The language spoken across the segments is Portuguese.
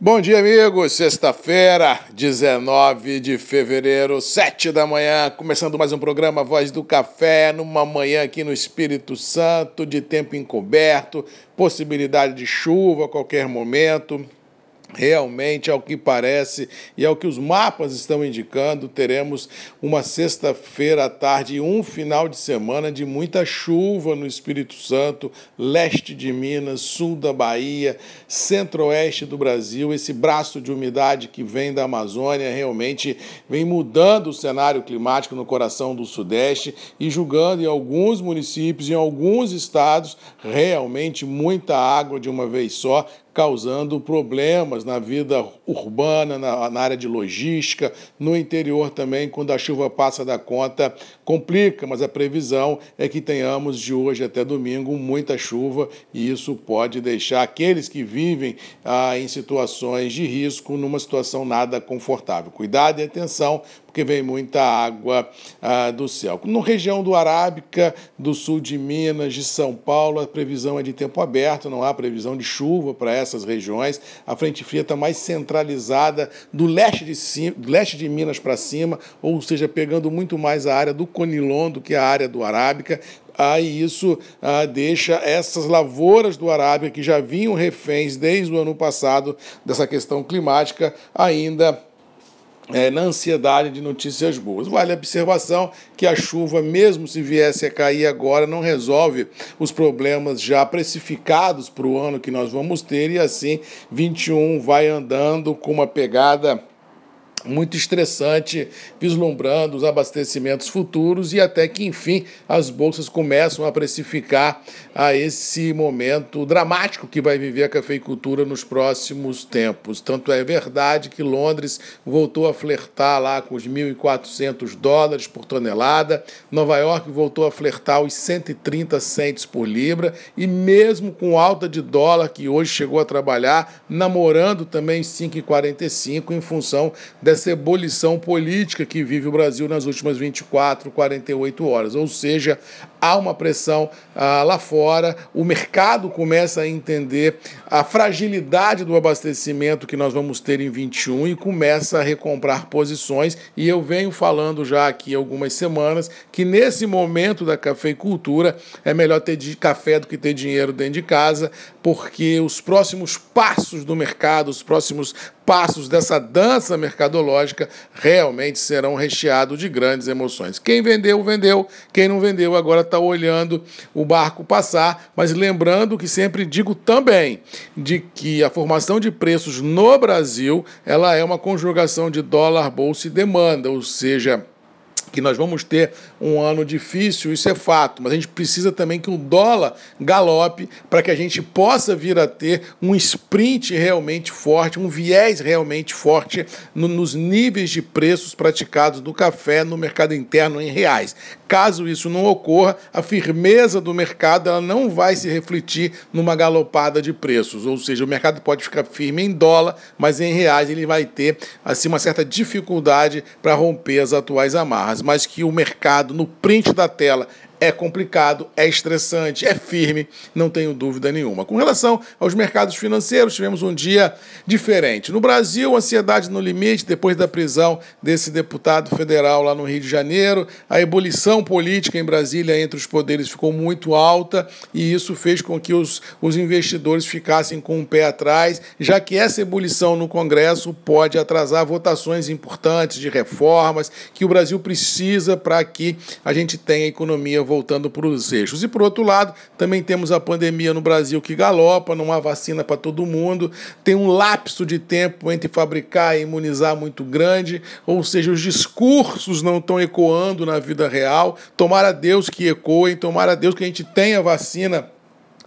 Bom dia, amigos. Sexta-feira, 19 de fevereiro, 7 da manhã, começando mais um programa Voz do Café, numa manhã aqui no Espírito Santo, de tempo encoberto, possibilidade de chuva a qualquer momento. Realmente, ao que parece e ao que os mapas estão indicando, teremos uma sexta-feira à tarde e um final de semana de muita chuva no Espírito Santo, leste de Minas, sul da Bahia, centro-oeste do Brasil. Esse braço de umidade que vem da Amazônia realmente vem mudando o cenário climático no coração do Sudeste e julgando em alguns municípios, em alguns estados, realmente muita água de uma vez só, causando problemas na vida urbana, na, na, área de logística, no interior também, quando a chuva passa da conta, complica, mas a previsão é que tenhamos de hoje até domingo muita chuva e isso pode deixar aqueles que vivem ah, em situações de risco numa situação nada confortável. Cuidado e atenção, porque vem muita água ah, do céu. Na região do Arábica, do sul de Minas, de São Paulo, a previsão é de tempo aberto, não há previsão de chuva para essas regiões. A frente fria está mais centralizada do leste de, cima, leste de Minas para cima, ou seja, pegando muito mais a área do Conilon do que a área do Arábica aí isso ah, deixa essas lavouras do Arábica, que já vinham reféns desde o ano passado dessa questão climática, ainda é, na ansiedade de notícias boas. Vale a observação que a chuva, mesmo se viesse a cair agora, não resolve os problemas já precificados para o ano que nós vamos ter, e assim 21 vai andando com uma pegada muito estressante, vislumbrando os abastecimentos futuros e até que, enfim, as bolsas começam a precificar a esse momento dramático que vai viver a cafeicultura nos próximos tempos. Tanto é verdade que Londres voltou a flertar lá com os 1.400 dólares por tonelada, Nova York voltou a flertar os 130 centes por libra e mesmo com alta de dólar que hoje chegou a trabalhar, namorando também 5,45 em função dessa ebulição política que vive o Brasil nas últimas 24, 48 horas. Ou seja, há uma pressão ah, lá fora, o mercado começa a entender a fragilidade do abastecimento que nós vamos ter em 21 e começa a recomprar posições. E eu venho falando já aqui algumas semanas que nesse momento da cafeicultura é melhor ter café do que ter dinheiro dentro de casa, porque os próximos passos do mercado, os próximos passos dessa dança mercadológica realmente serão recheados de grandes emoções. Quem vendeu, vendeu. Quem não vendeu, agora está olhando o barco passar. Mas lembrando que sempre digo também de que a formação de preços no Brasil ela é uma conjugação de dólar, bolsa e demanda, ou seja, que nós vamos ter um ano difícil, isso é fato, mas a gente precisa também que o dólar galope para que a gente possa vir a ter um sprint realmente forte, um viés realmente forte no, nos níveis de preços praticados do café no mercado interno em reais. Caso isso não ocorra, a firmeza do mercado ela não vai se refletir numa galopada de preços, ou seja, o mercado pode ficar firme em dólar, mas em reais ele vai ter assim uma certa dificuldade para romper as atuais amarras, mas que o mercado no print da tela é complicado, é estressante, é firme, não tenho dúvida nenhuma. Com relação aos mercados financeiros, tivemos um dia diferente. No Brasil, ansiedade no limite depois da prisão desse deputado federal lá no Rio de Janeiro. A ebulição política em Brasília entre os poderes ficou muito alta e isso fez com que os, os investidores ficassem com o um pé atrás, já que essa ebulição no Congresso pode atrasar votações importantes de reformas que o Brasil precisa para que a gente tenha economia voltando para os eixos. E por outro lado, também temos a pandemia no Brasil que galopa, não há vacina para todo mundo, tem um lapso de tempo entre fabricar e imunizar muito grande, ou seja, os discursos não estão ecoando na vida real. Tomara Deus que ecoem, tomara Deus que a gente tenha vacina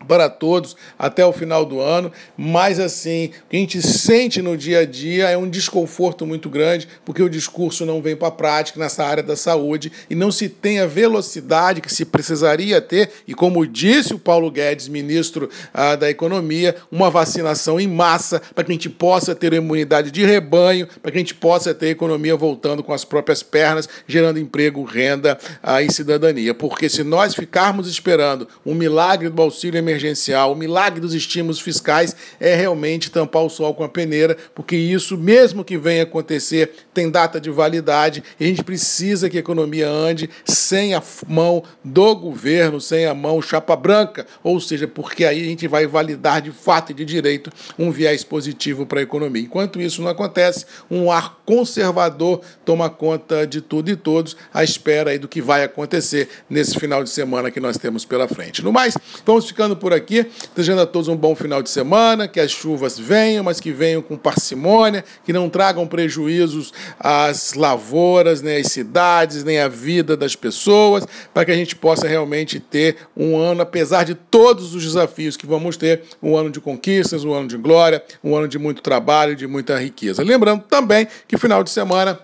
para todos até o final do ano, mas assim, o que a gente sente no dia a dia é um desconforto muito grande, porque o discurso não vem para a prática nessa área da saúde e não se tem a velocidade que se precisaria ter, e como disse o Paulo Guedes, ministro ah, da Economia, uma vacinação em massa para que a gente possa ter imunidade de rebanho, para que a gente possa ter a economia voltando com as próprias pernas, gerando emprego, renda ah, e cidadania. Porque se nós ficarmos esperando um milagre do auxílio emergencial, emergencial, o milagre dos estímulos fiscais é realmente tampar o sol com a peneira, porque isso, mesmo que venha acontecer, tem data de validade e a gente precisa que a economia ande sem a mão do governo, sem a mão chapa branca, ou seja, porque aí a gente vai validar de fato e de direito um viés positivo para a economia. Enquanto isso não acontece, um ar conservador toma conta de tudo e todos, à espera aí do que vai acontecer nesse final de semana que nós temos pela frente. No mais, vamos ficando por aqui, desejando a todos um bom final de semana, que as chuvas venham, mas que venham com parcimônia, que não tragam prejuízos às lavouras, nem às cidades, nem à vida das pessoas, para que a gente possa realmente ter um ano, apesar de todos os desafios que vamos ter, um ano de conquistas, um ano de glória, um ano de muito trabalho, de muita riqueza. Lembrando também que final de semana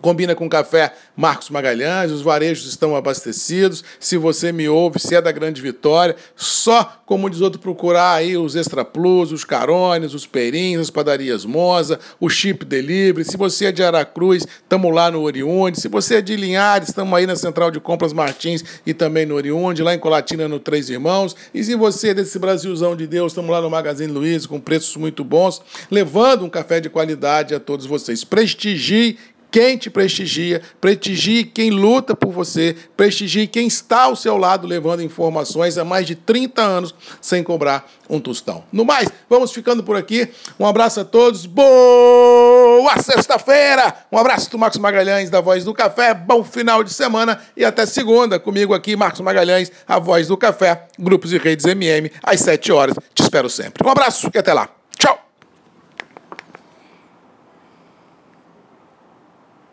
Combina com café Marcos Magalhães, os varejos estão abastecidos. Se você me ouve, se é da Grande Vitória, só, como diz outro, procurar aí os Extra Plus, os Carones, os Perins, as padarias Moza, o Chip Delivery. Se você é de Aracruz, estamos lá no Oriunde. Se você é de Linhares, estamos aí na Central de Compras Martins e também no Oriunde, lá em Colatina, no Três Irmãos. E se você é desse Brasilzão de Deus, estamos lá no Magazine Luiz, com preços muito bons, levando um café de qualidade a todos vocês. Prestigie quem te prestigia, prestigie quem luta por você, prestigie quem está ao seu lado levando informações há mais de 30 anos sem cobrar um tostão. No mais, vamos ficando por aqui. Um abraço a todos. Boa sexta-feira! Um abraço do Marcos Magalhães, da Voz do Café. Bom final de semana e até segunda. Comigo aqui, Marcos Magalhães, a Voz do Café, Grupos e Redes MM, às 7 horas. Te espero sempre. Um abraço e até lá.